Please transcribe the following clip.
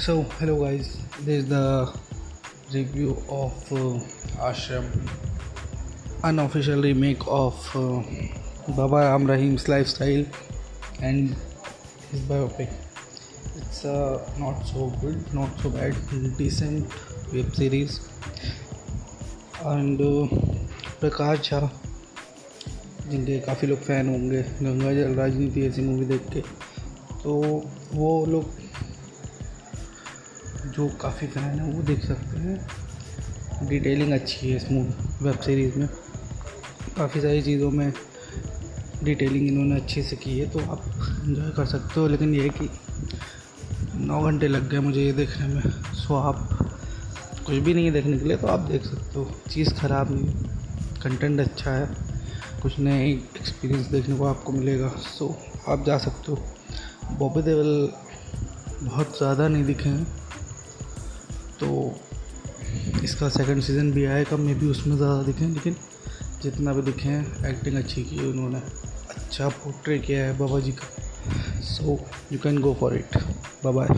So, hello guys, this is the review of uh, Ashram, unofficial remake of uh, Baba Ram Rahim's lifestyle and his biopic. It's uh, not so good, not so bad, decent web series. And uh, Prakash Jha जिनके काफ़ी लोग fan होंगे गंगा जल राजनीति ऐसी movie देख के तो वो लोग जो काफ़ी फ़ैन है वो देख सकते हैं। डिटेलिंग अच्छी है इस वेब सीरीज़ में। काफ़ी सारी चीज़ों में डिटेलिंग इन्होंने अच्छे से की है तो आप इन्जॉय कर सकते हो। लेकिन ये कि नौ घंटे लग गए मुझे ये देखने में। सो आप कुछ भी नहीं है देखने के लिए तो आप देख सकते हो। चीज़ ख़राब नहीं कंटेंट अच्छा है। कुछ नए एक्सपीरियंस देखने को आपको मिलेगा। सो आप जा सकते हो। बॉबी देवल बहुत ज़्यादा नहीं दिखे हैं। तो इसका सेकंड सीज़न भी आएगा मे भी उसमें ज़्यादा दिखें, लेकिन जितना भी दिखें एक्टिंग अच्छी की उन्होंने। अच्छा पोर्ट्रे किया है बाबा जी का। So you can go for it bye bye